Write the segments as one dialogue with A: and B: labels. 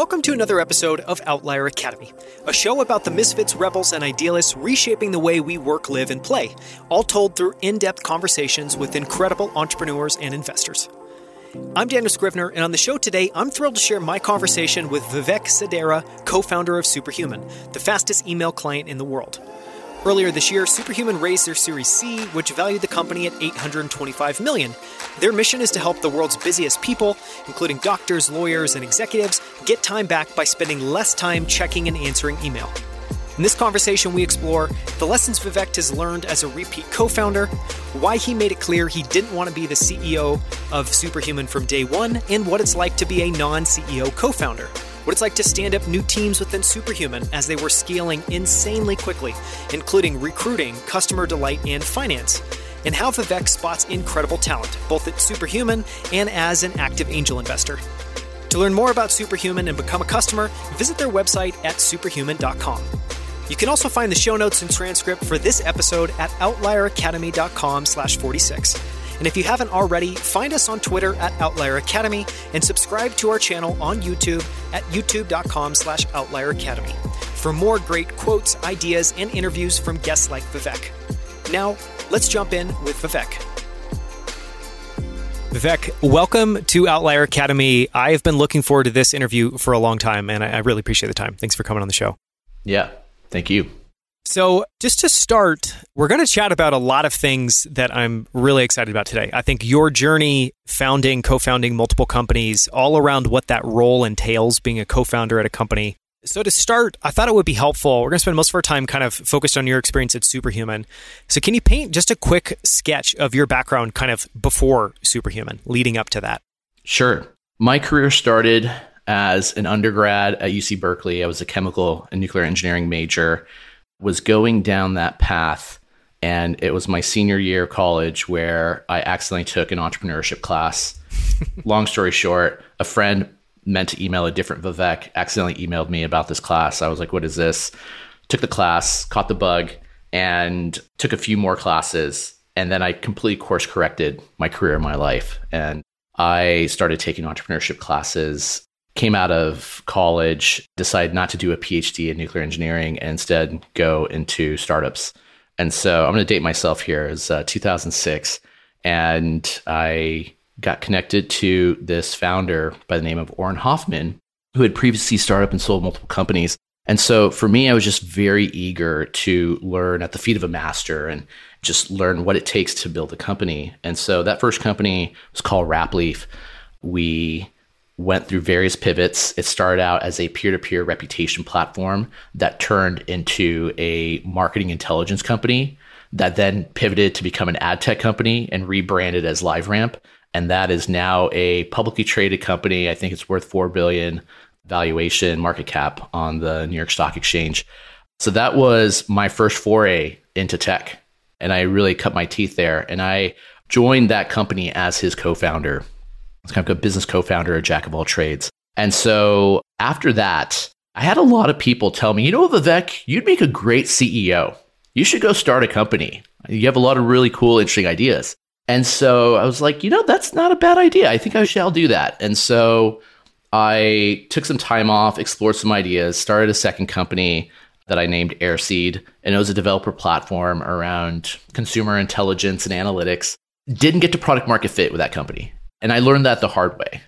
A: Welcome to another episode of Outlier Academy, a show about the misfits, rebels, and idealists reshaping the way we work, live, and play, all told through in depth conversations with incredible entrepreneurs and investors. I'm Daniel Scrivner, and on the show today, I'm thrilled to share my conversation with Vivek Sodera, co founder of Superhuman, the fastest email client in the world. Earlier this year, Superhuman raised their Series C, which valued the company at 825 million. Their mission is to help the world's busiest people, including doctors, lawyers, and executives, get time back by spending less time checking and answering email. In this conversation, we explore the lessons Vivek has learned as a repeat co founder, why he made it clear he didn't want to be the CEO of Superhuman from day one, and what it's like to be a non CEO co founder what it's like to stand up new teams within Superhuman as they were scaling insanely quickly, including recruiting, customer delight, and finance, and how Vivek spots incredible talent, both at Superhuman and as an active angel investor. To learn more about Superhuman and become a customer, visit their website at superhuman.com. You can also find the show notes and transcript for this episode at outlieracademy.com slash 46. And if you haven't already, find us on Twitter at Outlier Academy and subscribe to our channel on YouTube at youtube.com slash Outlier Academy for more great quotes, ideas, and interviews from guests like Vivek. Now, let's jump in with Vivek. Vivek, welcome to Outlier Academy. I have been looking forward to this interview for a long time, and I really appreciate the time. Thanks for coming on the show.
B: Yeah, thank you.
A: So, just to start, we're going to chat about a lot of things that I'm really excited about today. I think your journey founding, co founding multiple companies, all around what that role entails being a co founder at a company. So, to start, I thought it would be helpful. We're going to spend most of our time kind of focused on your experience at Superhuman. So, can you paint just a quick sketch of your background kind of before Superhuman, leading up to that?
B: Sure. My career started as an undergrad at UC Berkeley. I was a chemical and nuclear engineering major was going down that path. And it was my senior year of college where I accidentally took an entrepreneurship class. Long story short, a friend meant to email a different Vivek accidentally emailed me about this class. I was like, what is this? Took the class, caught the bug, and took a few more classes. And then I completely course corrected my career and my life. And I started taking entrepreneurship classes came out of college, decided not to do a PhD in nuclear engineering and instead go into startups. And so I'm going to date myself here as uh, 2006. And I got connected to this founder by the name of Auren Hoffman, who had previously started up and sold multiple companies. And so for me, I was just very eager to learn at the feet of a master and just learn what it takes to build a company. And so that first company was called Rapleaf. We went through various pivots. It started out as a peer to peer reputation platform that turned into a marketing intelligence company that then pivoted to become an ad tech company and rebranded as LiveRamp. And that is now a publicly traded company. I think it's worth 4 billion valuation market cap on the New York Stock Exchange. So that was my first foray into tech. And I really cut my teeth there. And I joined that company as his co founder was kind of a business co-founder, a jack of all trades. And so after that, I had a lot of people tell me, you know, Vivek, you'd make a great CEO. You should go start a company. You have a lot of really cool, interesting ideas. And so I was like, you know, that's not a bad idea. I think I shall do that. And so I took some time off, explored some ideas, started a second company that I named Airseed. And it was a developer platform around consumer intelligence and analytics. Didn't get to product market fit with that company. And I learned that the hard way.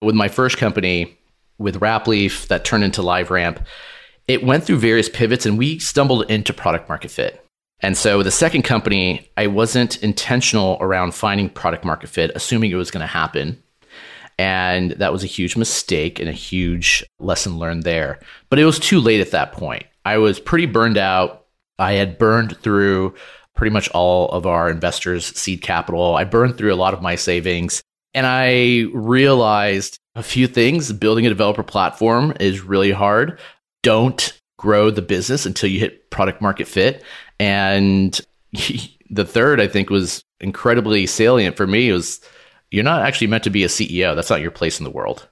B: With my first company, with Rapleaf, that turned into LiveRamp, it went through various pivots and we stumbled into product market fit. And so the second company, I wasn't intentional around finding product market fit, assuming it was going to happen. And that was a huge mistake and a huge lesson learned there. But it was too late at that point. I was pretty burned out. I had burned through pretty much all of our investors' seed capital. I burned through a lot of my savings. And I realized a few things. Building a developer platform is really hard. Don't grow the business until you hit product market fit. And the third, I think, was incredibly salient for me was you're not actually meant to be a CEO. That's not your place in the world.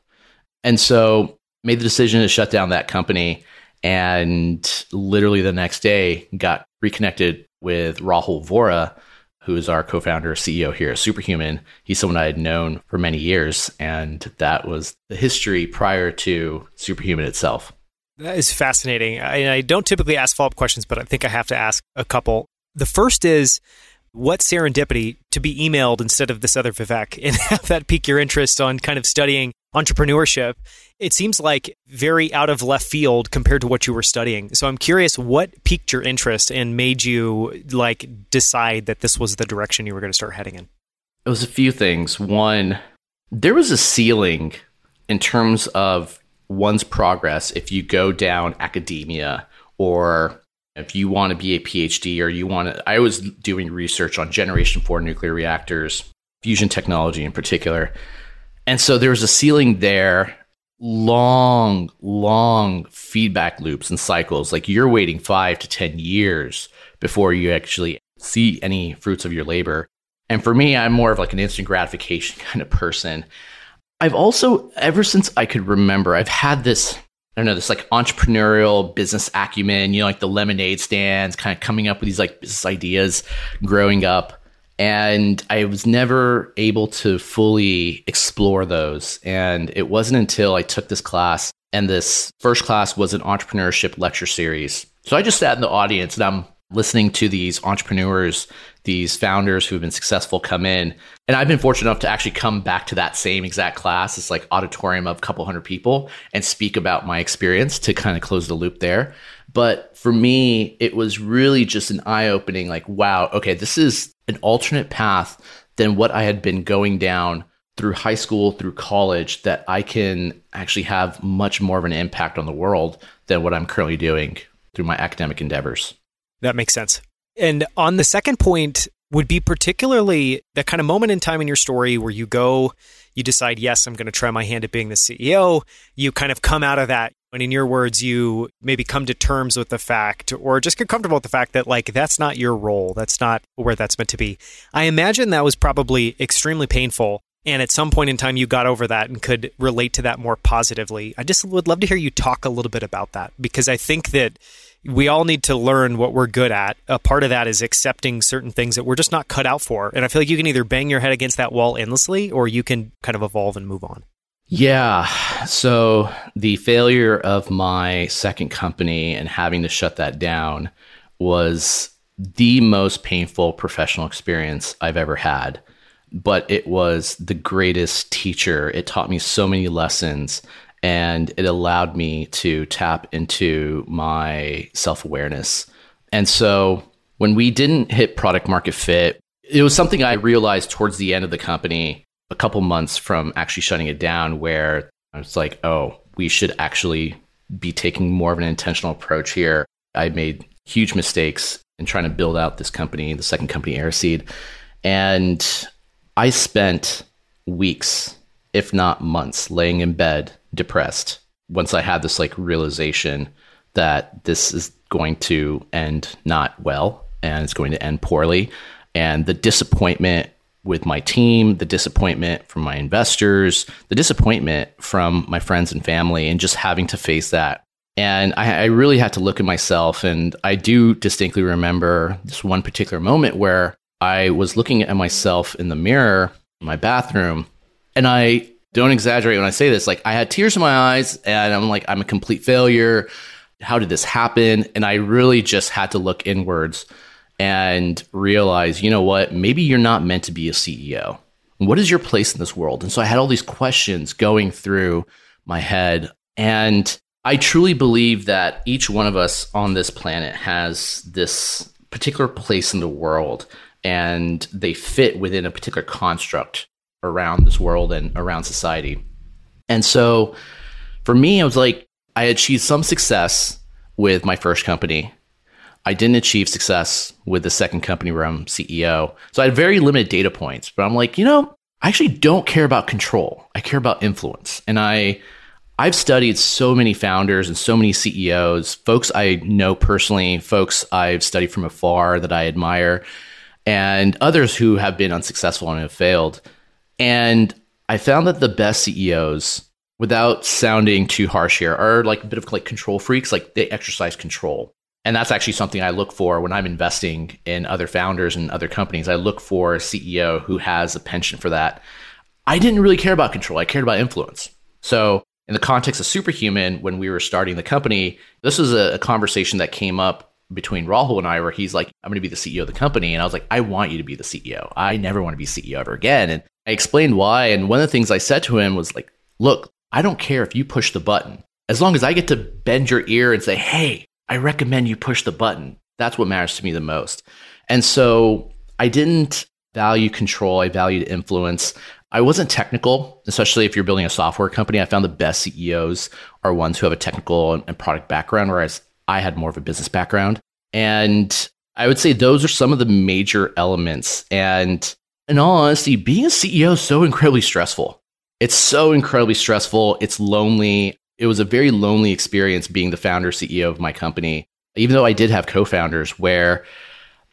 B: And so made the decision to shut down that company and literally the next day got reconnected with Rahul Vohra, who is our co-founder CEO here at Superhuman. He's someone I had known for many years, and that was the history prior to Superhuman itself.
A: That is fascinating. I, I don't typically ask follow-up questions, but I think I have to ask a couple. The first is what serendipity to be emailed instead of this other Vivek and have that pique your interest on kind of studying entrepreneurship. It seems like very out of left field compared to what you were studying. So I'm curious what piqued your interest and made you like decide that this was the direction you were going to start heading in.
B: It was a few things. One, there was a ceiling in terms of one's progress if you go down academia or if you want to be a PhD or you want to, I was doing research on generation four nuclear reactors, fusion technology in particular. And so there was a ceiling there, long, long feedback loops and cycles. Like you're waiting five to 10 years before you actually see any fruits of your labor. And for me, I'm more of like an instant gratification kind of person. I've also, ever since I could remember, I've had this I don't know, this like entrepreneurial business acumen, you know, like the lemonade stands, kind of coming up with these like business ideas growing up. And I was never able to fully explore those. And it wasn't until I took this class, and this first class was an entrepreneurship lecture series. So I just sat in the audience and I'm listening to these entrepreneurs, these founders who have been successful come in. And I've been fortunate enough to actually come back to that same exact class. It's like auditorium of a couple hundred people and speak about my experience to kind of close the loop there. But for me, it was really just an eye opening like, wow, okay, this is an alternate path than what I had been going down through high school, through college, that I can actually have much more of an impact on the world than what I'm currently doing through my academic endeavors.
A: That makes sense. And on the second point, would be particularly that kind of moment in time in your story where you go, you decide, yes, I'm going to try my hand at being the CEO. You kind of come out of that. And in your words, you maybe come to terms with the fact or just get comfortable with the fact that, like, that's not your role. That's not where that's meant to be. I imagine that was probably extremely painful. And at some point in time, you got over that and could relate to that more positively. I just would love to hear you talk a little bit about that because I think that we all need to learn what we're good at. A part of that is accepting certain things that we're just not cut out for. And I feel like you can either bang your head against that wall endlessly or you can kind of evolve and move on.
B: Yeah. So the failure of my second company and having to shut that down was the most painful professional experience I've ever had. But it was the greatest teacher. It taught me so many lessons and it allowed me to tap into my self awareness. And so when we didn't hit product market fit, it was something I realized towards the end of the company, a couple months from actually shutting it down, where I was like, oh, we should actually be taking more of an intentional approach here. I made huge mistakes in trying to build out this company, the second company, Airseed. And I spent weeks, if not months, laying in bed depressed once I had this like realization that this is going to end not well and it's going to end poorly. And the disappointment with my team, the disappointment from my investors, the disappointment from my friends and family, and just having to face that. And I, I really had to look at myself. And I do distinctly remember this one particular moment where I was looking at myself in the mirror in my bathroom and I don't exaggerate when I say this. Like I had tears in my eyes and I'm like, I'm a complete failure. How did this happen? And I really just had to look inwards and realize, you know what? Maybe you're not meant to be a CEO. What is your place in this world? And so I had all these questions going through my head. And I truly believe that each one of us on this planet has this particular place in the world and they fit within a particular construct around this world and around society. And so for me, I was like, I achieved some success with my first company. I didn't achieve success with the second company where I'm CEO. So I had very limited data points, but I'm like, you know, I actually don't care about control. I care about influence. And I I've studied so many founders and so many CEOs, folks I know personally, folks I've studied from afar that I admire, and others who have been unsuccessful and have failed. And I found that the best CEOs, without sounding too harsh here, are like a bit of like control freaks. Like they exercise control. And that's actually something I look for when I'm investing in other founders and other companies. I look for a CEO who has a penchant for that. I didn't really care about control, I cared about influence. So, in the context of Superhuman, when we were starting the company, this was a, a conversation that came up between Rahul and I, where he's like, I'm going to be the CEO of the company. And I was like, I want you to be the CEO. I never want to be CEO ever again. And I explained why. And one of the things I said to him was like, look, I don't care if you push the button. As long as I get to bend your ear and say, hey, I recommend you push the button. That's what matters to me the most. And so I didn't value control, I valued influence. I wasn't technical, especially if you're building a software company. I found the best CEOs are ones who have a technical and product background, whereas I had more of a business background. And I would say those are some of the major elements. And in all honesty, being a CEO is so incredibly stressful. It's so incredibly stressful. It's lonely. It was a very lonely experience being the founder CEO of my company, even though I did have co founders where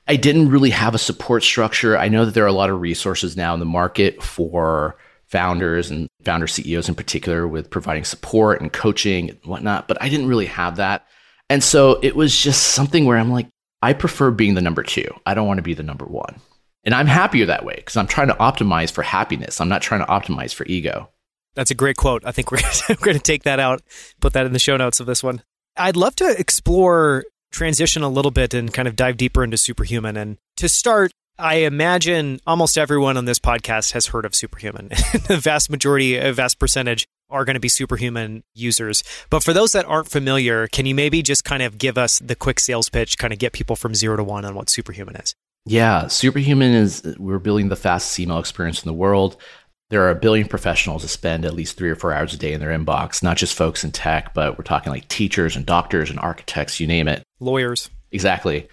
B: I didn't really have a support structure. I know that there are a lot of resources now in the market for founders and founder CEOs in particular with providing support and coaching and whatnot, but I didn't really have that. And so it was just something where I'm like, I prefer being the number two. I don't want to be the number one. And I'm happier that way because I'm trying to optimize for happiness. I'm not trying to optimize for ego.
A: That's a great quote. I think we're going to take that out, put that in the show notes of this one. I'd love to explore transition a little bit and kind of dive deeper into Superhuman. And to start, I imagine almost everyone on this podcast has heard of Superhuman. the vast majority, a vast percentage, are going to be Superhuman users. But for those that aren't familiar, can you maybe just kind of give us the quick sales pitch, kind of get people from zero to one on what Superhuman is?
B: Yeah, Superhuman is we're building the fastest email experience in the world. There are a billion professionals that spend at least three or four hours a day in their inbox, not just folks in tech, but we're talking like teachers and doctors and architects, you name it.
A: Lawyers.
B: Exactly.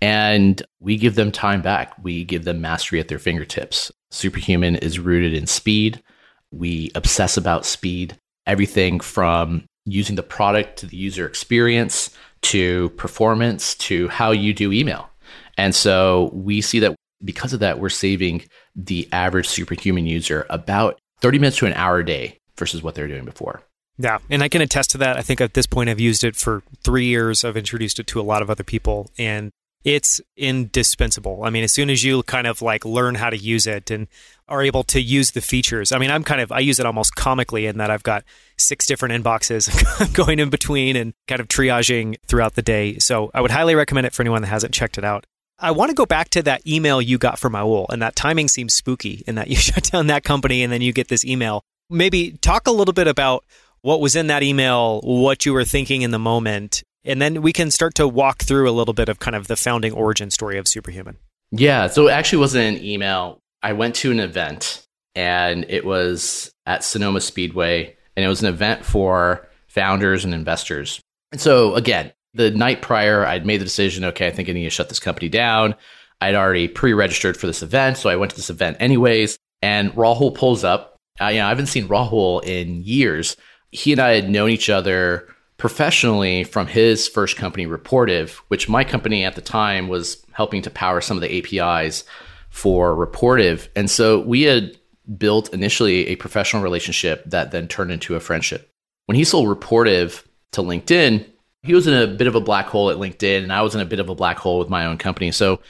B: And we give them time back. We give them mastery at their fingertips. Superhuman is rooted in speed. We obsess about speed, everything from using the product to the user experience to performance to how you do email. And so we see that because of that, we're saving the average superhuman user about 30 minutes to an hour a day versus what they were doing before.
A: Yeah, and I can attest to that. I think at this point I've used it for three years. I've introduced it to a lot of other people, and it's indispensable. I mean, as soon as you kind of like learn how to use it and are able to use the features. I mean, I'm kind of I use it almost comically in that I've got six different inboxes going in between and kind of triaging throughout the day. So I would highly recommend it for anyone that hasn't checked it out. I want to go back to that email you got from Rahul, and that timing seems spooky in that you shut down that company and then you get this email. Maybe talk a little bit about what was in that email, what you were thinking in the moment, and then we can start to walk through a little bit of kind of the founding origin story of Superhuman.
B: Yeah, so it actually wasn't an email. I went to an event and it was at Sonoma Speedway, and it was an event for founders and investors. And so, again, the night prior, I'd made the decision okay, I think I need to shut this company down. I'd already pre registered for this event. So I went to this event anyways. And Rahul pulls up. Uh, you know, I haven't seen Rahul in years. He and I had known each other professionally from his first company, Rapportive, which my company at the time was helping to power some of the APIs for Rapportive. And so we had built initially a professional relationship that then turned into a friendship. When he sold Rapportive to LinkedIn, he was in a bit of a black hole at LinkedIn, and I was in a bit of a black hole with my own company. So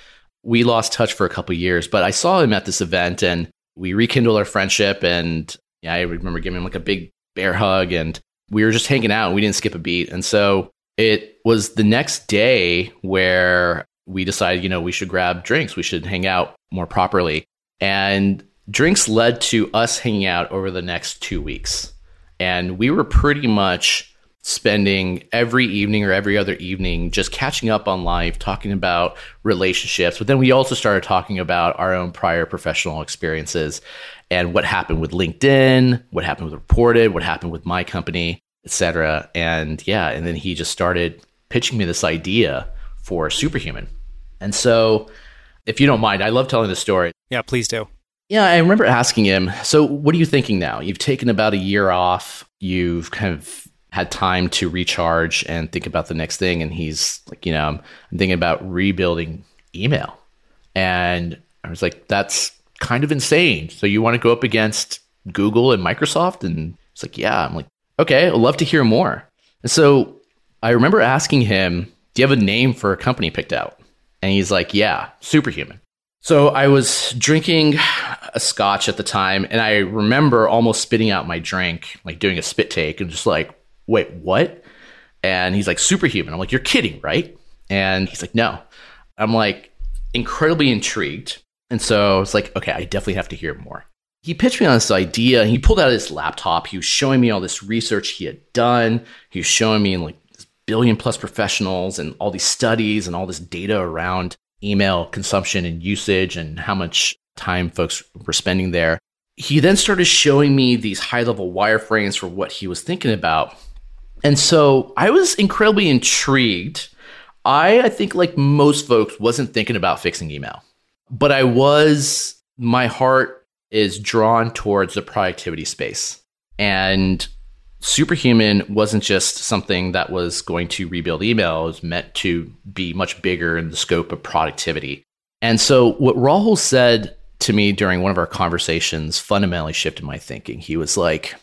B: we lost touch for a couple years. But I saw him at this event, and we rekindled our friendship. And yeah, I remember giving him like a big bear hug, and we were just hanging out. And we didn't skip a beat. And so it was the next day where we decided, you know, we should grab drinks. We should hang out more properly. And drinks led to us hanging out over the next two weeks. And we were pretty much spending every evening or every other evening just catching up on life, talking about relationships. But then we also started talking about our own prior professional experiences and what happened with LinkedIn, what happened with Rapportive, what happened with my company, etc. And yeah, and then he just started pitching me this idea for Superhuman. And so, if you don't mind, I love telling the story.
A: Yeah, please do.
B: Yeah, I remember asking him, so what are you thinking now? You've taken about a year off. You've kind of had time to recharge and think about the next thing. And he's like, you know, I'm, thinking about rebuilding email. And I was like, that's kind of insane. So you want to go up against Google and Microsoft? And it's like, yeah. I'm like, okay, I'd love to hear more. And so I remember asking him, Do you have a name for a company picked out? And he's like, Yeah, superhuman. So I was drinking a scotch at the time, and I remember almost spitting out my drink, like doing a spit take, and just like, Wait, what? And he's like, Superhuman. I'm like, You're kidding, right? And he's like, No. I'm like, incredibly intrigued. And so it's like, okay, I definitely have to hear more. He pitched me on this idea. He pulled out his laptop. He was showing me all this research he had done. He was showing me like billion plus professionals and all these studies and all this data around email consumption and usage and how much time folks were spending there. He then started showing me these high level wireframes for what he was thinking about. And so I was incredibly intrigued. I, I think, like most folks, wasn't thinking about fixing email but I was, my heart is drawn towards the productivity space. And Superhuman wasn't just something that was going to rebuild email, it was meant to be much bigger in the scope of productivity. And so, what Rahul said to me during one of our conversations fundamentally shifted my thinking. He was like,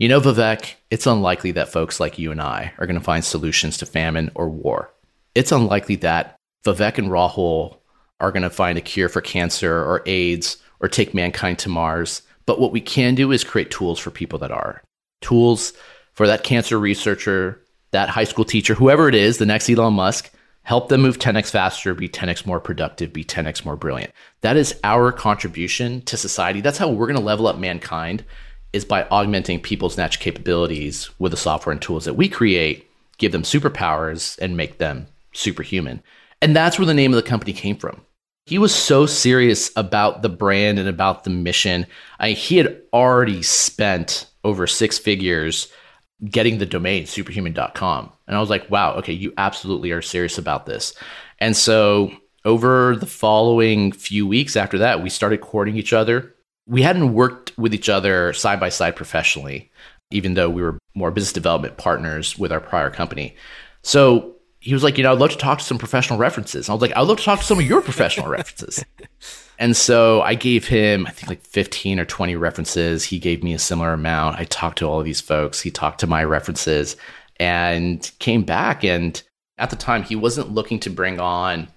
B: You know, Vivek, it's unlikely that folks like you and I are going to find solutions to famine or war. It's unlikely that Vivek and Rahul are going to find a cure for cancer or AIDS or take mankind to Mars. But what we can do is create tools for people that are tools for that cancer researcher, that high school teacher, whoever it is, the next Elon Musk, help them move 10x faster, be 10x more productive, be 10x more brilliant. That is our contribution to society. That's how we're going to level up mankind is by augmenting people's natural capabilities with the software and tools that we create, give them superpowers and make them superhuman. And that's where the name of the company came from he was so serious about the brand and about the mission. I, he had already spent over six figures getting the domain superhuman.com. And I was like, wow, okay, you absolutely are serious about this. And so over the following few weeks after that, we started courting each other. We hadn't worked with each other side by side professionally, even though we were more business development partners with our prior company. So he was like, you know, I'd love to talk to some professional references. And I was like, I'd love to talk to some of your professional references. And so I gave him, I think like 15 or 20 references. He gave me a similar amount. I talked to all of these folks. He talked to my references and came back. And at the time, he wasn't looking to bring on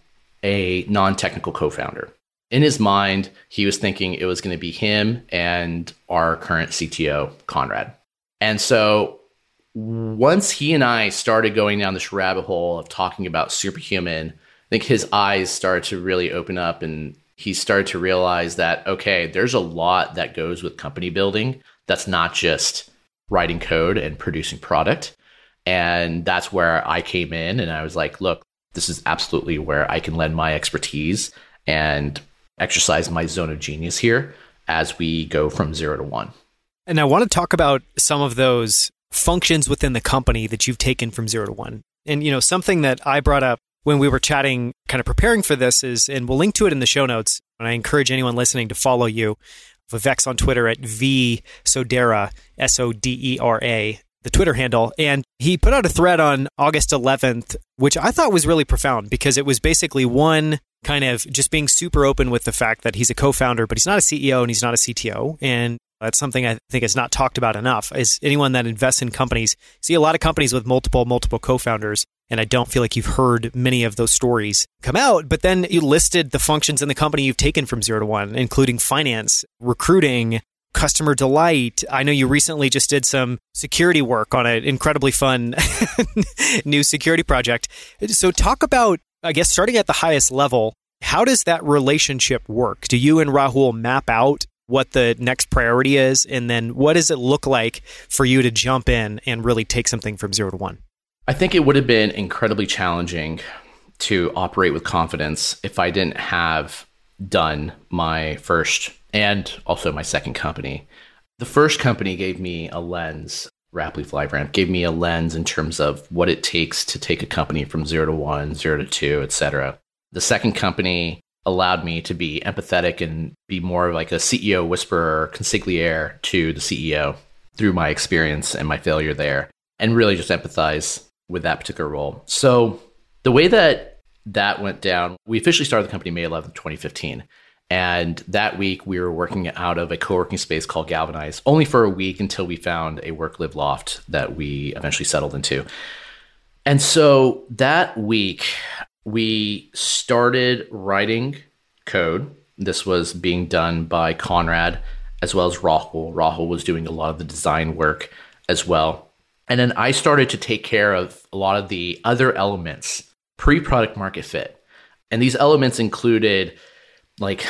B: a non technical co founder. In his mind, he was thinking it was going to be him and our current CTO, Conrad. And so once he and I started going down this rabbit hole of talking about superhuman, I think his eyes started to really open up and he started to realize that, okay, there's a lot that goes with company building that's not just writing code and producing product. And that's where I came in and I was like, look, this is absolutely where I can lend my expertise and exercise my zone of genius here as we go from zero to one.
A: And I want to talk about some of those functions within the company that you've taken from zero to one. And, you know, something that I brought up when we were chatting, kind of preparing for this is, and we'll link to it in the show notes. And I encourage anyone listening to follow you. Vivek's on Twitter at V Sodera, S O D E R A, the Twitter handle. And he put out a thread on August 11th, which I thought was really profound because it was basically one kind of just being super open with the fact that he's a co founder, but he's not a CEO and he's not a CTO. And that's something I think is not talked about enough. Is anyone that invests in companies see a lot of companies with multiple multiple co-founders, and I don't feel like you've heard many of those stories come out. But then you listed the functions in the company you've taken from zero to one, including finance, recruiting, customer delight. I know you recently just did some security work on an incredibly fun new security project. So talk about, I guess, starting at the highest level. How does that relationship work? Do you and Rahul map out what the next priority is, and then what does it look like for you to jump in and really take something from zero to one?
B: I think it would have been incredibly challenging to operate with confidence if I didn't have done my first and also my second company. The first company gave me a lens, Rapleaf LiveRamp gave me a lens in terms of what it takes to take a company from zero to one, zero to two, et cetera. The second company allowed me to be empathetic and be more like a CEO whisperer, consigliere to the CEO through my experience and my failure there, and really just empathize with that particular role. So the way that that went down, we officially started the company May 11th, 2015. And that week, we were working out of a co working space called Galvanize, only for a week until we found a work live loft that we eventually settled into. And so that week, we started writing code. This was being done by Conrad as well as Rahul. Rahul was doing a lot of the design work as well. And then I started to take care of a lot of the other elements pre product market fit. And these elements included like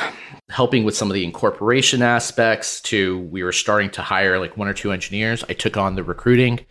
B: helping with some of the incorporation aspects to we were starting to hire like one or two engineers. I took on the recruiting.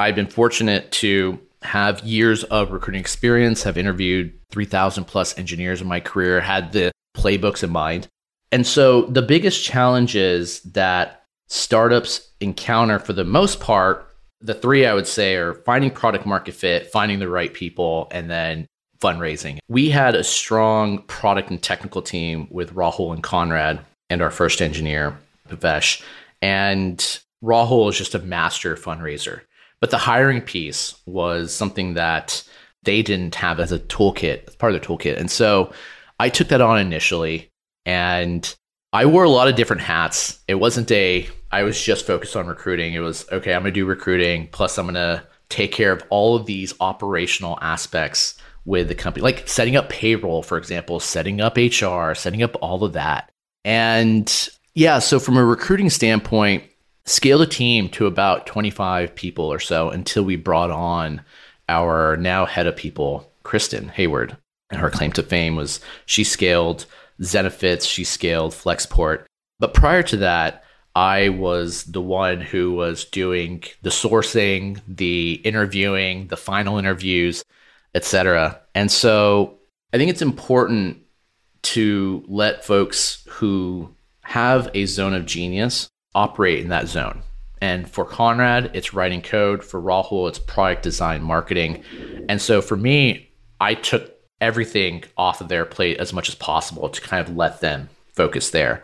B: I've been fortunate to have years of recruiting experience, have interviewed 3,000 plus engineers in my career, had the playbooks in mind. And so the biggest challenges that startups encounter for the most part, the three I would say are finding product market fit, finding the right people, and then fundraising. We had a strong product and technical team with Rahul and Conrad and our first engineer, Pavesh. And Rahul is just a master fundraiser. But the hiring piece was something that they didn't have as a toolkit, as part of their toolkit. And so I took that on initially and I wore a lot of different hats. It wasn't a, I was just focused on recruiting. It was, okay, I'm going to do recruiting, plus I'm going to take care of all of these operational aspects with the company, like setting up payroll, for example, setting up HR, setting up all of that. And yeah, so from a recruiting standpoint, scale the team to about 25 people or so until we brought on our now head of people, Kristen Hayward. And her claim to fame was she scaled Zenefits, she scaled Flexport. But prior to that, I was the one who was doing the sourcing, the interviewing, the final interviews, etc. And so I think it's important to let folks who have a zone of genius operate in that zone. And for Conrad, it's writing code. For Rahul, it's product design, marketing. And so for me, I took everything off of their plate as much as possible to kind of let them focus there.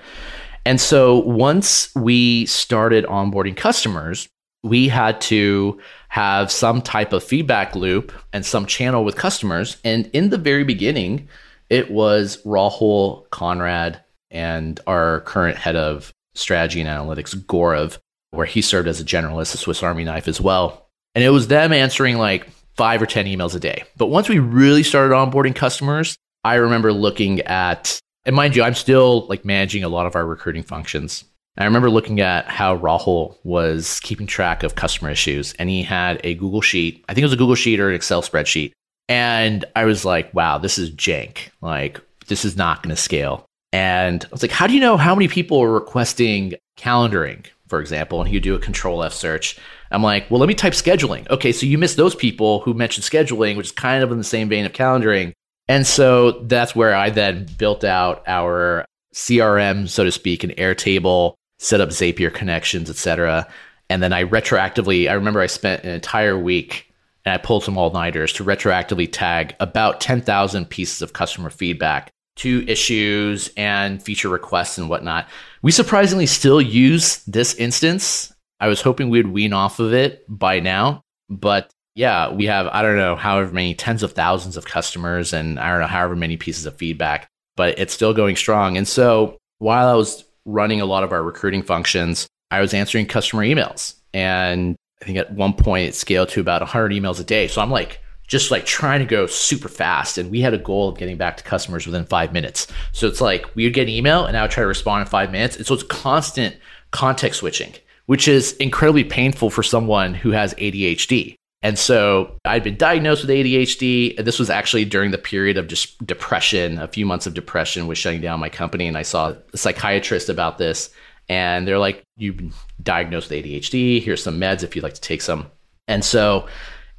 B: And so once we started onboarding customers, we had to have some type of feedback loop and some channel with customers. And in the very beginning, it was Rahul, Conrad, and our current head of strategy and analytics, Gaurav, where he served as a generalist, a Swiss Army knife as well. And it was them answering like five or 10 emails a day. But once we really started onboarding customers, I remember looking at, and mind you, I'm still like managing a lot of our recruiting functions. I remember looking at how Rahul was keeping track of customer issues, and he had a Google Sheet. I think it was a Google Sheet or an Excel spreadsheet. And I was like, wow, this is jank. Like, this is not going to scale. And I was like, how do you know how many people are requesting calendaring, for example? And you do a control F search. I'm like, well, let me type scheduling. Okay, so you missed those people who mentioned scheduling, which is kind of in the same vein of calendaring. And so that's where I then built out our CRM, so to speak, an Airtable, set up Zapier connections, etc. And then I retroactively, I remember I spent an entire week and I pulled some all nighters to retroactively tag about 10,000 pieces of customer feedback to issues and feature requests and whatnot. We surprisingly still use this instance. I was hoping we'd wean off of it by now, but yeah, we have, I don't know, however many tens of thousands of customers and I don't know, however many pieces of feedback, but it's still going strong. And so while I was running a lot of our recruiting functions, I was answering customer emails. And I think at one point it scaled to about 100 emails a day. So I'm like, just like trying to go super fast. And we had a goal of getting back to customers within five minutes. So it's like we would get an email and I would try to respond in five minutes. And so it's constant context switching, which is incredibly painful for someone who has ADHD. And so I'd been diagnosed with ADHD. This was actually during the period of just depression, a few months of depression was shutting down my company. And I saw a psychiatrist about this. And they're like, You've been diagnosed with ADHD. Here's some meds if you'd like to take some. And so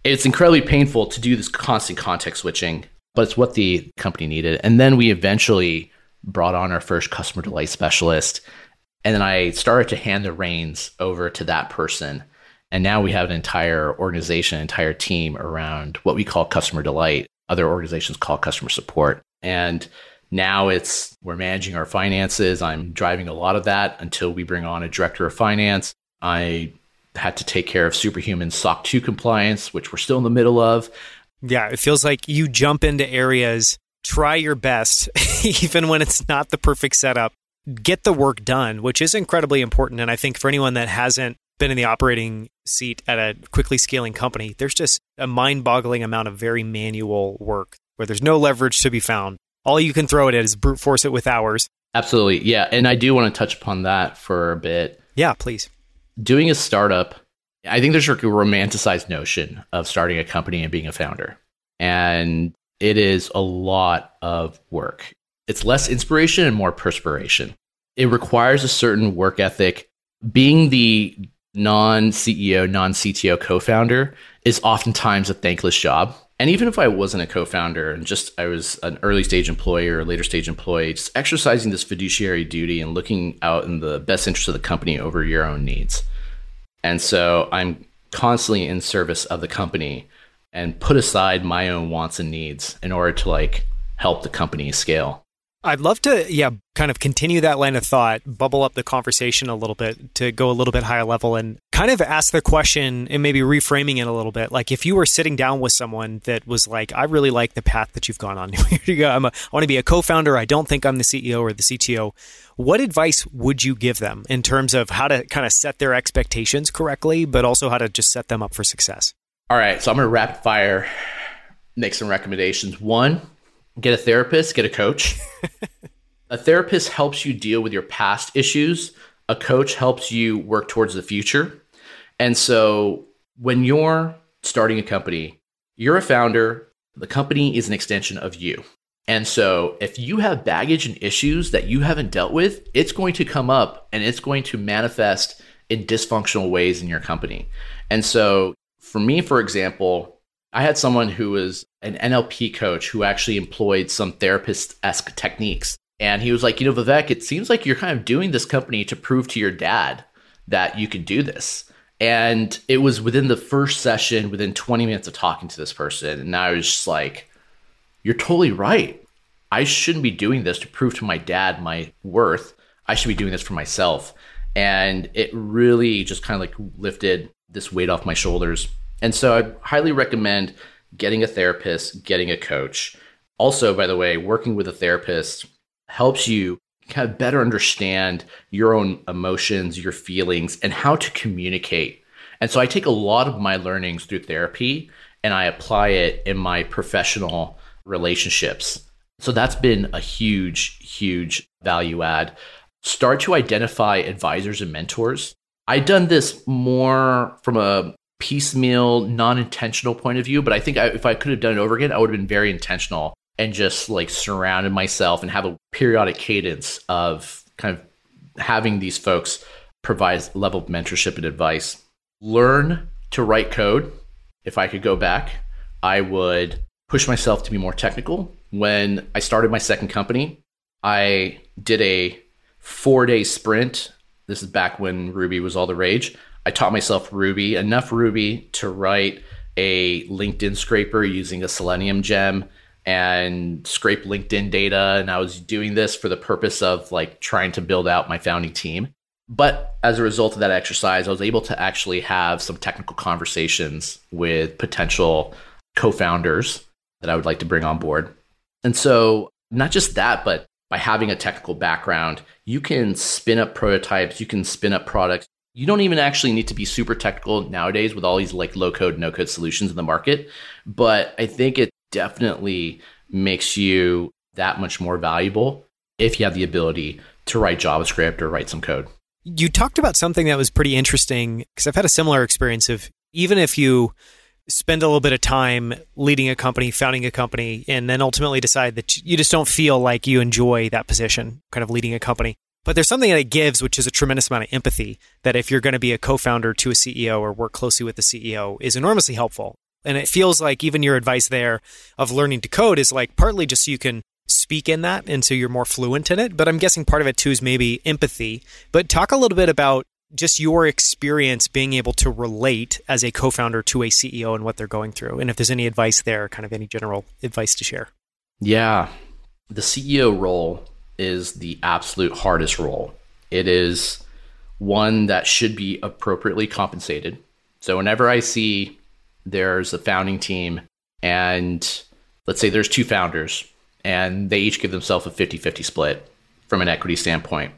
B: it's incredibly painful to do this constant context switching, but it's what the company needed. And then we eventually brought on our first customer delight specialist. And then I started to hand the reins over to that person. And now we have an entire organization, an entire team around what we call customer delight. Other organizations call customer support. And now it's we're managing our finances. I'm driving a lot of that until we bring on a director of finance. I had to take care of superhuman SOC 2 compliance, which we're still in the middle of.
A: Yeah, it feels like you jump into areas, try your best, even when it's not the perfect setup, get the work done, which is incredibly important. And I think for anyone that hasn't been in the operating seat at a quickly scaling company, there's just a mind boggling amount of very manual work where there's no leverage to be found. All you can throw it at is brute force it with hours.
B: Absolutely. Yeah. And I do want to touch upon that for a bit.
A: Yeah, please.
B: Doing a startup, I think there's a romanticized notion of starting a company and being a founder. And it is a lot of work. It's less inspiration and more perspiration. It requires a certain work ethic. Being the non CEO, non CTO co founder is oftentimes a thankless job. And even if I wasn't a co founder and just I was an early stage employee or a later stage employee, just exercising this fiduciary duty and looking out in the best interest of the company over your own needs. And so I'm constantly in service of the company and put aside my own wants and needs in order to like help the company scale.
A: I'd love to, yeah, kind of continue that line of thought, bubble up the conversation a little bit to go a little bit higher level and kind of ask the question and maybe reframing it a little bit. Like if you were sitting down with someone that was like, I really like the path that you've gone on. I'm a, I want to be a co-founder. I don't think I'm the CEO or the CTO. What advice would you give them in terms of how to kind of set their expectations correctly, but also how to just set them up for success?
B: All right. So I'm going to rapid fire make some recommendations. One, get a therapist, get a coach. a therapist helps you deal with your past issues. A coach helps you work towards the future. And so when you're starting a company, you're a founder, the company is an extension of you. And so if you have baggage and issues that you haven't dealt with, it's going to come up and it's going to manifest in dysfunctional ways in your company. And so for me, for example, I had someone who was an NLP coach who actually employed some therapist esque techniques. And he was like, you know, Vivek, it seems like you're kind of doing this company to prove to your dad that you can do this. And it was within the first session, within 20 minutes of talking to this person. And I was just like, you're totally right. I shouldn't be doing this to prove to my dad my worth. I should be doing this for myself. And it really just kind of like lifted this weight off my shoulders. And so I highly recommend getting a therapist, getting a coach. Also, by the way, working with a therapist helps you kind of better understand your own emotions, your feelings, and how to communicate. And so I take a lot of my learnings through therapy and I apply it in my professional relationships. So that's been a huge, huge value add. Start to identify advisors and mentors. I've done this more from a piecemeal, non intentional point of view. But I think I, if I could have done it over again, I would have been very intentional and just like surrounded myself and have a periodic cadence of kind of having these folks provide level of mentorship and advice. Learn to write code. If I could go back, I would push myself to be more technical. When I started my second company, I did a four day sprint. This is back when Ruby was all the rage. I taught myself Ruby, enough Ruby to write a LinkedIn scraper using a Selenium gem and scrape LinkedIn data. And I was doing this for the purpose of like trying to build out my founding team. But as a result of that exercise, I was able to actually have some technical conversations with potential co founders that I would like to bring on board. And so, not just that, but by having a technical background, you can spin up prototypes, you can spin up products, you don't even actually need to be super technical nowadays with all these like low code, no code solutions in the market. But I think it definitely makes you that much more valuable if you have the ability to write JavaScript or write some code.
A: You talked about something that was pretty interesting because I've had a similar experience of even if you spend a little bit of time leading a company, founding a company, and then ultimately decide that you just don't feel like you enjoy that position, kind of leading a company. But there's something that it gives, which is a tremendous amount of empathy that if you're going to be a co-founder to a CEO or work closely with the CEO is enormously helpful. And it feels like even your advice there of learning to code is like partly just so you can speak in that and so you're more fluent in it. But I'm guessing part of it too is maybe empathy. But talk a little bit about just your experience being able to relate as a co-founder to a CEO and what they're going through. And if there's any advice there, kind of any general advice to share.
B: Yeah. The CEO role is the absolute hardest role. It is one that should be appropriately compensated. So whenever I see there's a founding team and let's say there's two founders and they each give themselves a 50-50 split from an equity standpoint,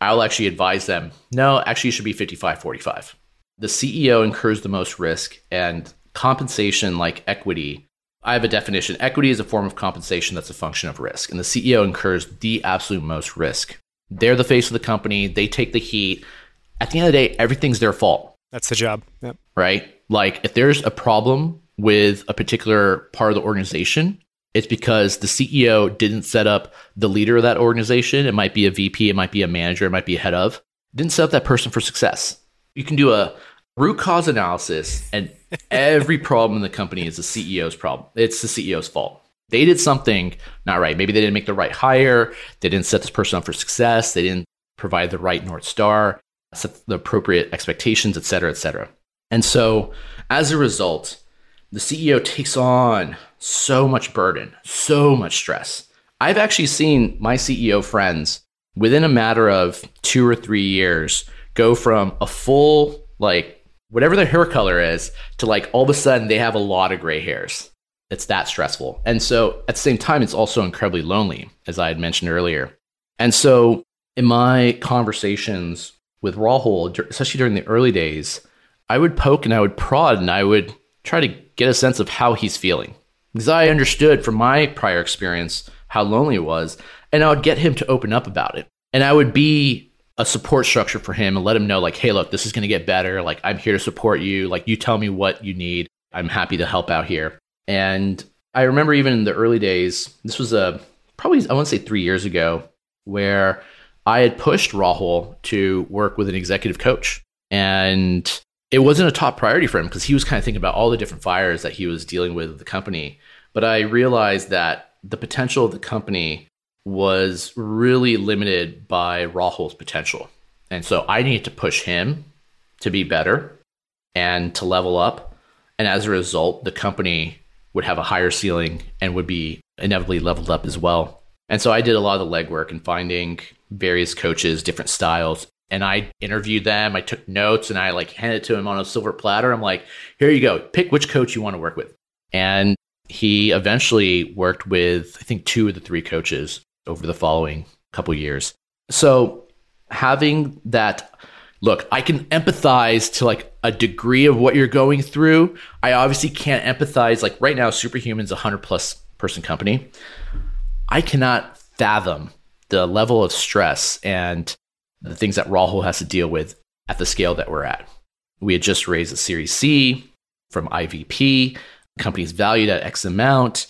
B: I'll actually advise them, no, actually it should be 55-45. the CEO incurs the most risk and compensation like equity. I have a definition. Equity is a form of compensation that's a function of risk, and the CEO incurs the absolute most risk. They're the face of the company, they take the heat. At the end of the day, everything's their fault.
A: That's the job. Yep.
B: Right? Like if there's a problem with a particular part of the organization, it's because the CEO didn't set up the leader of that organization. It might be a VP, it might be a manager, it might be a head of. Didn't set up that person for success. You can do a root cause analysis, and every problem in the company is the CEO's problem. It's the CEO's fault. They did something not right. Maybe they didn't make the right hire. They didn't set this person up for success. They didn't provide the right North Star, set the appropriate expectations, et cetera, et cetera. And so as a result, the CEO takes on so much burden, so much stress. I've actually seen my CEO friends within a matter of two or three years go from a full, like, whatever their hair color is, to like all of a sudden they have a lot of gray hairs. It's that stressful. And so at the same time, it's also incredibly lonely, as I had mentioned earlier. And so in my conversations with Rahul, especially during the early days, I would poke and I would prod and I would try to get a sense of how he's feeling. Because I understood from my prior experience how lonely it was, and I would get him to open up about it. And I would be a support structure for him and let him know, like, hey, look, this is going to get better. Like, I'm here to support you. Like, you tell me what you need. I'm happy to help out here. And I remember even in the early days, this was a probably, I want to say three years ago, where I had pushed Rahul to work with an executive coach. And it wasn't a top priority for him because he was kind of thinking about all the different fires that he was dealing with the company. But I realized that the potential of the company was really limited by Rahul's potential. And so I needed to push him to be better and to level up. And as a result, the company would have a higher ceiling and would be inevitably leveled up as well. And so I did a lot of the legwork in finding various coaches, different styles, and I interviewed them. I took notes and I like handed it to him on a silver platter. I'm like, here you go. Pick which coach you want to work with. And he eventually worked with, I think, two of the three coaches over the following couple years. So having that look, I can empathize to like a degree of what you're going through. I obviously can't empathize. Like right now, Superhuman's a 100 plus person company. I cannot fathom the level of stress and the things that Rahul has to deal with at the scale that we're at. We had just raised a Series C from IVP. Company's valued at X amount.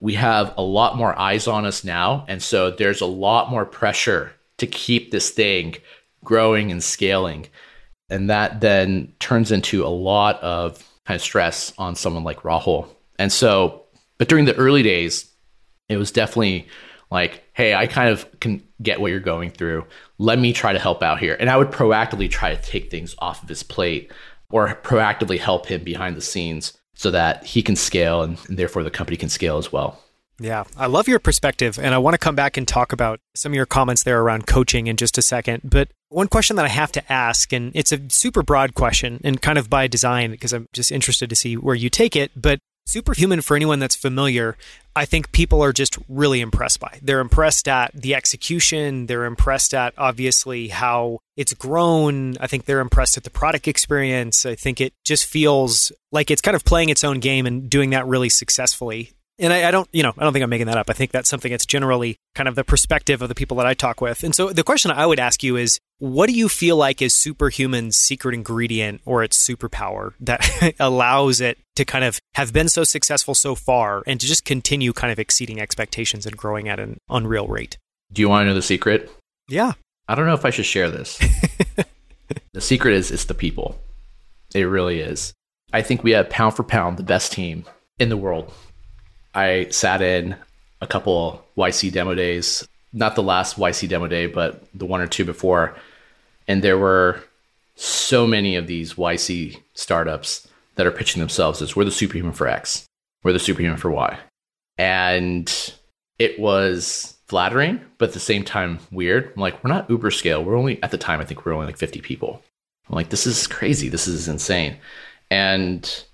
B: We have a lot more eyes on us now. And so there's a lot more pressure to keep this thing growing and scaling. And that then turns into a lot of kind of stress on someone like Rahul. And so, but during the early days, it was definitely like, hey, I kind of can get what you're going through. Let me try to help out here. And I would proactively try to take things off of his plate or proactively help him behind the scenes so that he can scale and, and therefore the company can scale as well.
A: Yeah, I love your perspective. And I want to come back and talk about some of your comments there around coaching in just a second. But one question that I have to ask, and it's a super broad question and kind of by design because I'm just interested to see where you take it. But Superhuman, for anyone that's familiar, I think people are just really impressed by. They're impressed at the execution. They're impressed at obviously how it's grown. I think they're impressed at the product experience. I think it just feels like it's kind of playing its own game and doing that really successfully. And I, I, don't, you know, I don't think I'm making that up. I think that's something that's generally kind of the perspective of the people that I talk with. And so the question I would ask you is, what do you feel like is Superhuman's secret ingredient or its superpower that allows it to kind of have been so successful so far and to just continue kind of exceeding expectations and growing at an unreal rate?
B: Do you want to know the secret?
A: Yeah.
B: I don't know if I should share this. the secret is it's the people. It really is. I think we have pound for pound the best team in the world I sat in a couple YC demo days, not the last YC demo day, but the one or two before. And there were so many of these YC startups that are pitching themselves as we're the superhuman for X, we're the superhuman for Y. And it was flattering, but at the same time weird. I'm like, we're not Uber scale. We're only, at the time, I think we're only like 50 people. I'm like, this is crazy. This is insane. And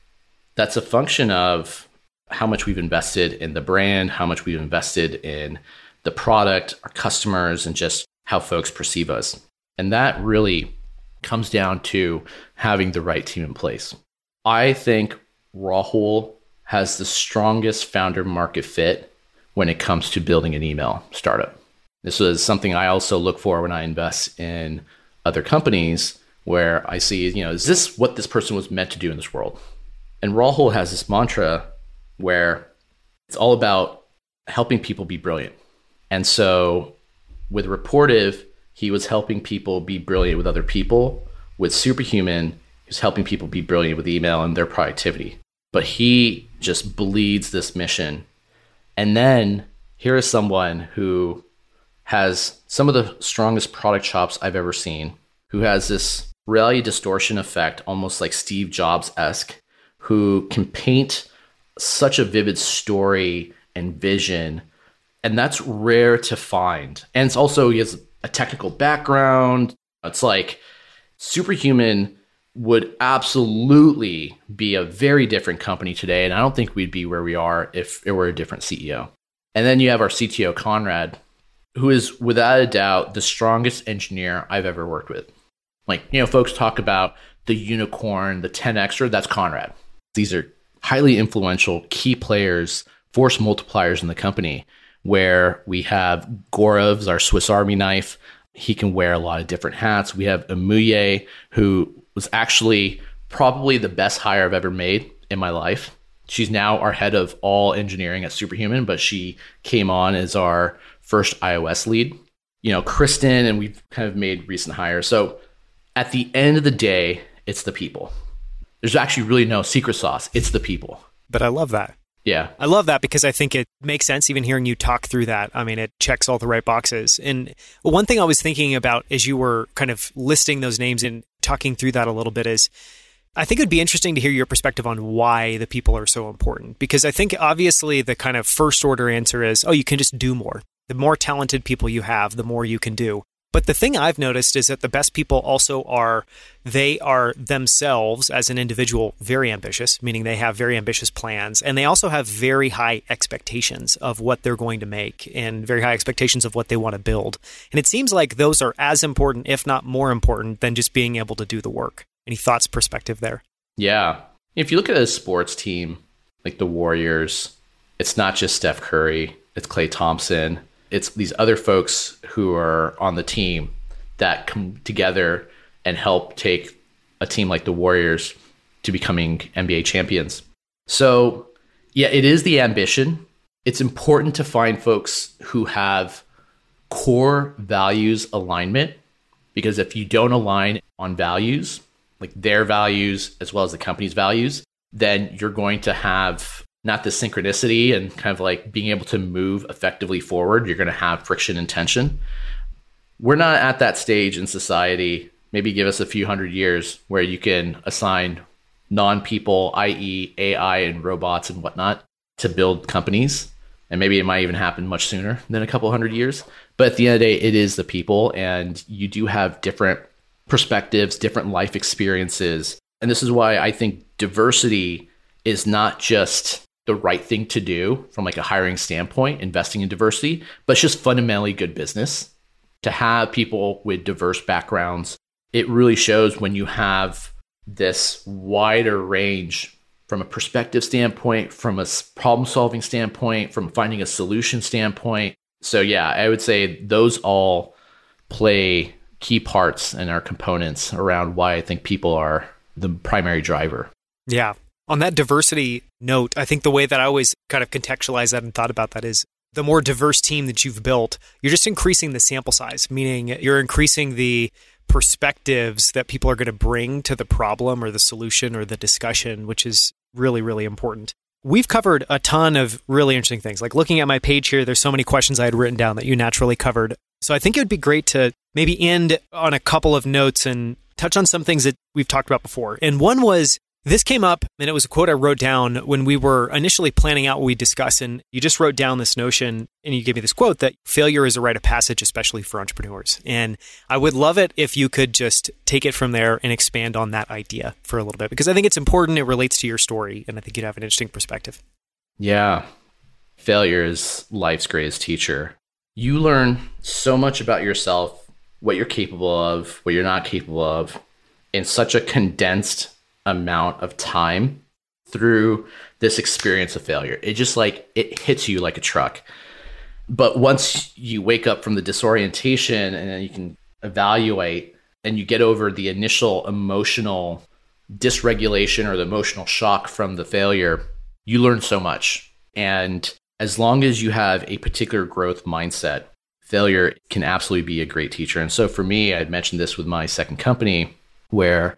B: that's a function of how much we've invested in the brand, how much we've invested in the product, our customers, and just how folks perceive us. And that really comes down to having the right team in place. I think Rahul has the strongest founder market fit when it comes to building an email startup. This is something I also look for when I invest in other companies where I see, you know, is this what this person was meant to do in this world? And Rahul has this mantra where it's all about helping people be brilliant. And so with Rapportive, he was helping people be brilliant with other people. With Superhuman, he was helping people be brilliant with email and their productivity. But he just bleeds this mission. And then here is someone who has some of the strongest product chops I've ever seen, who has this reality distortion effect, almost like Steve Jobs esque, who can paint such a vivid story and vision. And that's rare to find. And it's also, he has a technical background. It's like Superhuman would absolutely be a very different company today. And I don't think we'd be where we are if it were a different CEO. And then you have our CTO, Conrad, who is without a doubt the strongest engineer I've ever worked with. Like, you know, folks talk about the unicorn, the 10Xer, that's Conrad. These are highly influential key players, force multipliers in the company, where we have Gaurav's our Swiss Army knife. He can wear a lot of different hats. We have Amuye, who was actually probably the best hire I've ever made in my life. She's now our head of all engineering at Superhuman, but she came on as our first iOS lead. You know, Kristen, and we've kind of made recent hires. So at the end of the day, it's the people. There's actually really no secret sauce. It's the people.
A: But I love that.
B: Yeah.
A: I love that because I think it makes sense even hearing you talk through that. I mean, it checks all the right boxes. And one thing I was thinking about as you were kind of listing those names and talking through that a little bit is I think it would be interesting to hear your perspective on why the people are so important. Because I think obviously the kind of first order answer is, oh, you can just do more. The more talented people you have, the more you can do. But the thing I've noticed is that the best people also are, they are themselves as an individual very ambitious, meaning they have very ambitious plans. And they also have very high expectations of what they're going to make and very high expectations of what they want to build. And it seems like those are as important, if not more important, than just being able to do the work. Any thoughts, perspective there?
B: Yeah. If you look at a sports team like the Warriors, it's not just Steph Curry, it's Klay Thompson, it's these other folks who are on the team that come together and help take a team like the Warriors to becoming NBA champions. So, yeah, it is the ambition. It's important to find folks who have core values alignment because if you don't align on values, like their values as well as the company's values, then you're going to have not the synchronicity and kind of like being able to move effectively forward, you're going to have friction and tension. We're not at that stage in society. Maybe give us a few hundred years where you can assign non people, i.e., AI and robots and whatnot, to build companies. And maybe it might even happen much sooner than a couple hundred years. But at the end of the day, it is the people, and you do have different perspectives, different life experiences. And this is why I think diversity is not just the right thing to do from like a hiring standpoint, investing in diversity, but it's just fundamentally good business to have people with diverse backgrounds. It really shows when you have this wider range from a perspective standpoint, from a problem solving standpoint, from finding a solution standpoint. So, yeah, I would say those all play key parts and are components around why I think people are the primary driver.
A: Yeah, on that diversity note, I think the way that I always kind of contextualize that and thought about that is the more diverse team that you've built, you're just increasing the sample size, meaning you're increasing the perspectives that people are going to bring to the problem or the solution or the discussion, which is really, really important. We've covered a ton of really interesting things. Like looking at my page here, there's so many questions I had written down that you naturally covered. So I think it would be great to maybe end on a couple of notes and touch on some things that we've talked about before. And one was this came up, and it was a quote I wrote down when we were initially planning out what we discuss. And you just wrote down this notion, and you gave me this quote that failure is a rite of passage, especially for entrepreneurs. And I would love it if you could just take it from there and expand on that idea for a little bit, because I think it's important. It relates to your story, and I think you'd have an interesting perspective.
B: Yeah. Failure is life's greatest teacher. You learn so much about yourself, what you're capable of, what you're not capable of in such a condensed amount of time through this experience of failure. It just like it hits you like a truck. But once you wake up from the disorientation and you can evaluate and you get over the initial emotional dysregulation or the emotional shock from the failure, you learn so much. And as long as you have a particular growth mindset, failure can absolutely be a great teacher. And so for me, I had mentioned this with my second company where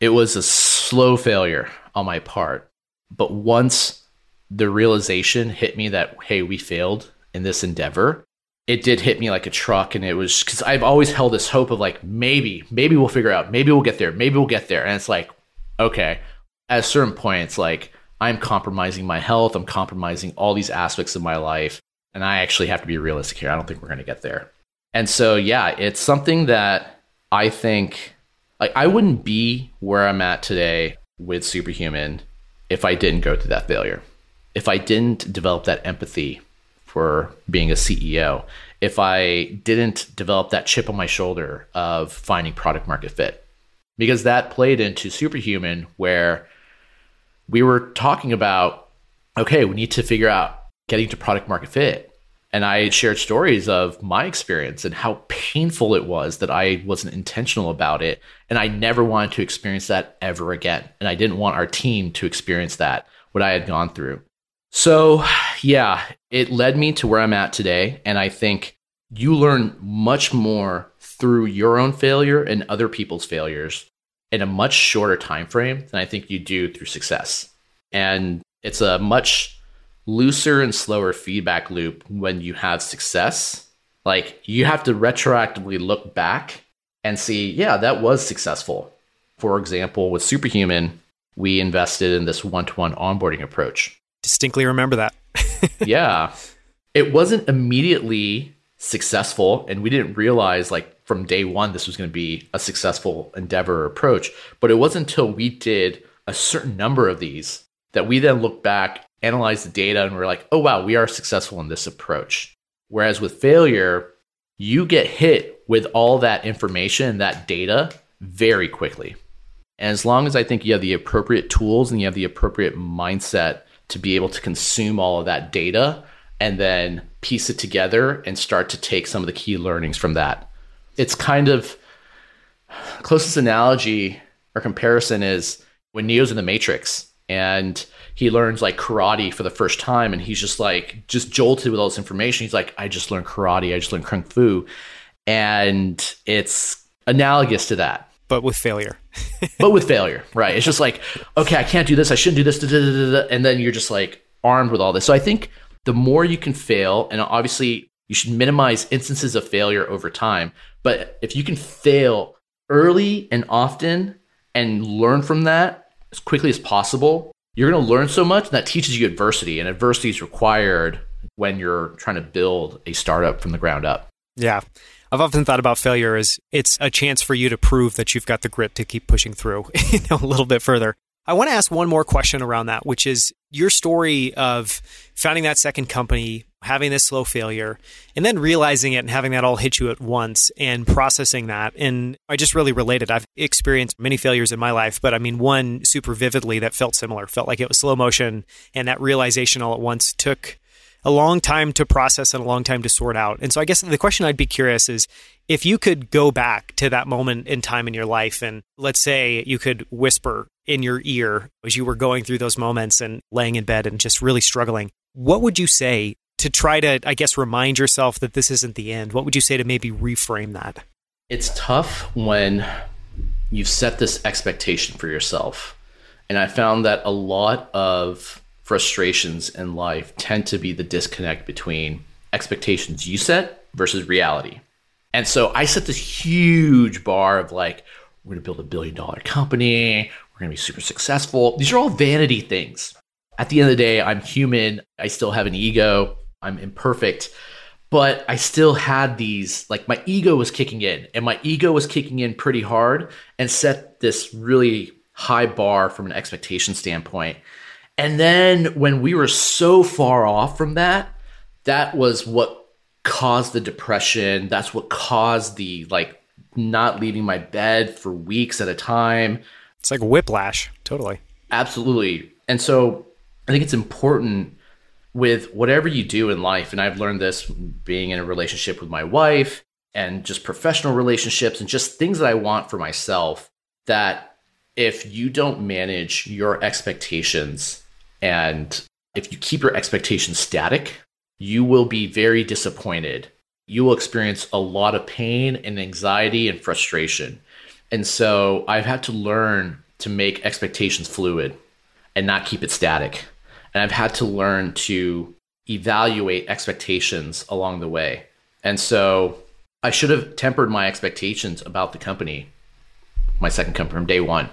B: it was a slow failure on my part. But once the realization hit me that, hey, we failed in this endeavor, it did hit me like a truck. And it was because I've always held this hope of like, maybe, maybe we'll figure out, maybe we'll get there, maybe we'll get there. And it's like, okay, at a certain point, it's like, I'm compromising my health, I'm compromising all these aspects of my life. And I actually have to be realistic here. I don't think we're going to get there. And so, yeah, it's something that I think like I wouldn't be where I'm at today with Superhuman if I didn't go through that failure. If I didn't develop that empathy for being a CEO, if I didn't develop that chip on my shoulder of finding product market fit. Because that played into Superhuman where we were talking about okay, we need to figure out getting to product market fit and I shared stories of my experience and how painful it was that I wasn't intentional about it. And I never wanted to experience that ever again. And I didn't want our team to experience that, what I had gone through. So, yeah, it led me to where I'm at today. And I think you learn much more through your own failure and other people's failures in a much shorter time frame than I think you do through success. And it's a much looser and slower feedback loop when you have success. Like you have to retroactively look back and see, yeah, that was successful. For example, with Superhuman, we invested in this one to one onboarding approach.
A: Distinctly remember that.
B: yeah. It wasn't immediately successful, and we didn't realize, like, from day one, this was going to be a successful endeavor approach. But it wasn't until we did a certain number of these that we then looked back analyze the data and we're like, oh, wow, we are successful in this approach. Whereas with failure, you get hit with all that information, that data very quickly. And as long as I think you have the appropriate tools and you have the appropriate mindset to be able to consume all of that data and then piece it together and start to take some of the key learnings from that. It's kind of closest analogy or comparison is when Neo's in the Matrix and he learns like karate for the first time and he's just like just jolted with all this information. He's like i just learned karate. I just learned kung fu. And it's analogous to that.
A: But with failure.
B: But with failure right. It's just like okay i can't do this. I shouldn't do this. Da, da, da, and then you're just like armed with all this. So i think the more you can fail and obviously you should minimize instances of failure over time but if you can fail early and often and learn from that as quickly as possible, you're going to learn so much and that teaches you adversity, and adversity is required when you're trying to build a startup from the ground up.
A: Yeah. I've often thought about failure as it's a chance for you to prove that you've got the grit to keep pushing through you know, a little bit further. I want to ask one more question around that, which is your story of founding that second company, having this slow failure, and then realizing it and having that all hit you at once and processing that. And I just really related. I've experienced many failures in my life, but I mean, one super vividly that felt similar, felt like it was slow motion. And that realization all at once took a long time to process and a long time to sort out. And so I guess the question I'd be curious is if you could go back to that moment in time in your life and let's say you could whisper in your ear as you were going through those moments and laying in bed and just really struggling, what would you say to try to, I guess, remind yourself that this isn't the end? What would you say to maybe reframe that?
B: It's tough when you've set this expectation for yourself. And I found that a lot of frustrations in life tend to be the disconnect between expectations you set versus reality. And so I set this huge bar of like, we're going to build a billion dollar company. We're going to be super successful. These are all vanity things. At the end of the day, I'm human. I still have an ego. I'm imperfect. But I still had these, like, my ego was kicking in, and my ego was kicking in pretty hard and set this really high bar from an expectation standpoint. And then when we were so far off from that, that was what caused the depression. That's what caused the like not leaving my bed for weeks at a time.
A: It's like whiplash, totally.
B: Absolutely. And so I think it's important with whatever you do in life, and I've learned this being in a relationship with my wife and just professional relationships and just things that I want for myself, that if you don't manage your expectations and if you keep your expectations static, you will be very disappointed. You will experience a lot of pain and anxiety and frustration. And so I've had to learn to make expectations fluid and not keep it static. And I've had to learn to evaluate expectations along the way. And so I should have tempered my expectations about the company, my second company from day one.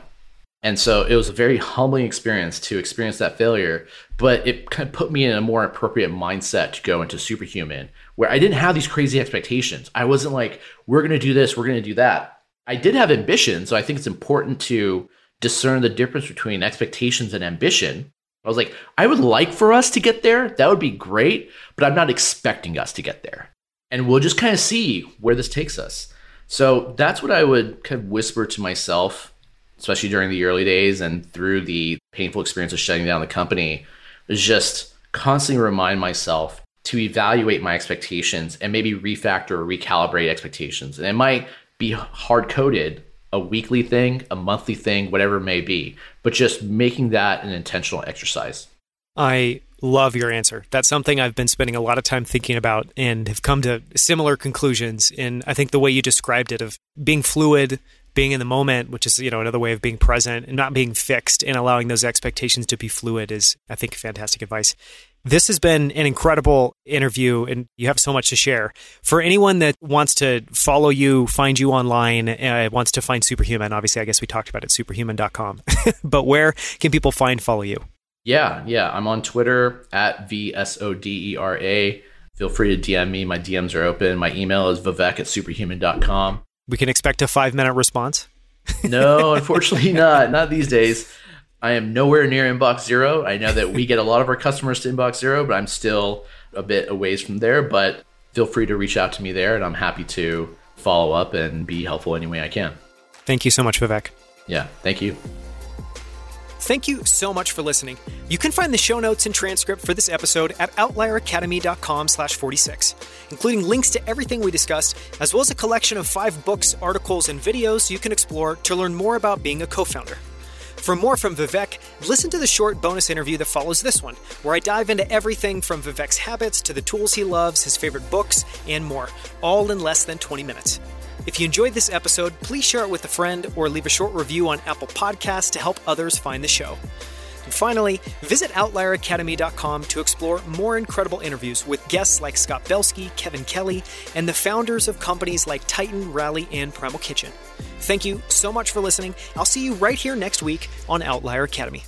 B: And so it was a very humbling experience to experience that failure, but it kind of put me in a more appropriate mindset to go into superhuman, where I didn't have these crazy expectations. I wasn't like, we're going to do this, we're going to do that. I did have ambition, so I think it's important to discern the difference between expectations and ambition. I was like, I would like for us to get there. That would be great, but I'm not expecting us to get there. And we'll just kind of see where this takes us. So that's what I would kind of whisper to myself, especially during the early days and through the painful experience of shutting down the company, just constantly remind myself to evaluate my expectations and maybe refactor or recalibrate expectations. And it might be hard coded a weekly thing, a monthly thing, whatever it may be, but just making that an intentional exercise.
A: I love your answer. That's something I've been spending a lot of time thinking about and have come to similar conclusions in I think the way you described it of being fluid, being in the moment, which is, you know, another way of being present and not being fixed and allowing those expectations to be fluid is I think fantastic advice. This has been an incredible interview, and you have so much to share. For anyone that wants to follow you, find you online, uh, wants to find Superhuman, obviously, I guess we talked about it, superhuman.com. but where can people find, follow you?
B: Yeah, yeah. I'm on Twitter at VSODERA. Feel free to DM me. My DMs are open. My email is vivek at superhuman.com.
A: We can expect a five minute response?
B: no, unfortunately not. Not these days. I am nowhere near inbox zero. I know that we get a lot of our customers to inbox zero, but I'm still a bit a ways from there. But feel free to reach out to me there, and I'm happy to follow up and be helpful any way I can.
A: Thank you so much, Vivek.
B: Yeah, thank you.
A: Thank you so much for listening. You can find the show notes and transcript for this episode at outlieracademy.com slash 46, including links to everything we discussed, as well as a collection of five books, articles, and videos you can explore to learn more about being a co-founder. For more from Vivek, listen to the short bonus interview that follows this one, where I dive into everything from Vivek's habits to the tools he loves, his favorite books, and more, all in less than 20 minutes. If you enjoyed this episode, please share it with a friend or leave a short review on Apple Podcasts to help others find the show. And finally, visit OutlierAcademy.com to explore more incredible interviews with guests like Scott Belsky, Kevin Kelly, and the founders of companies like Titan, Rally, and Primal Kitchen. Thank you so much for listening. I'll see you right here next week on Outlier Academy.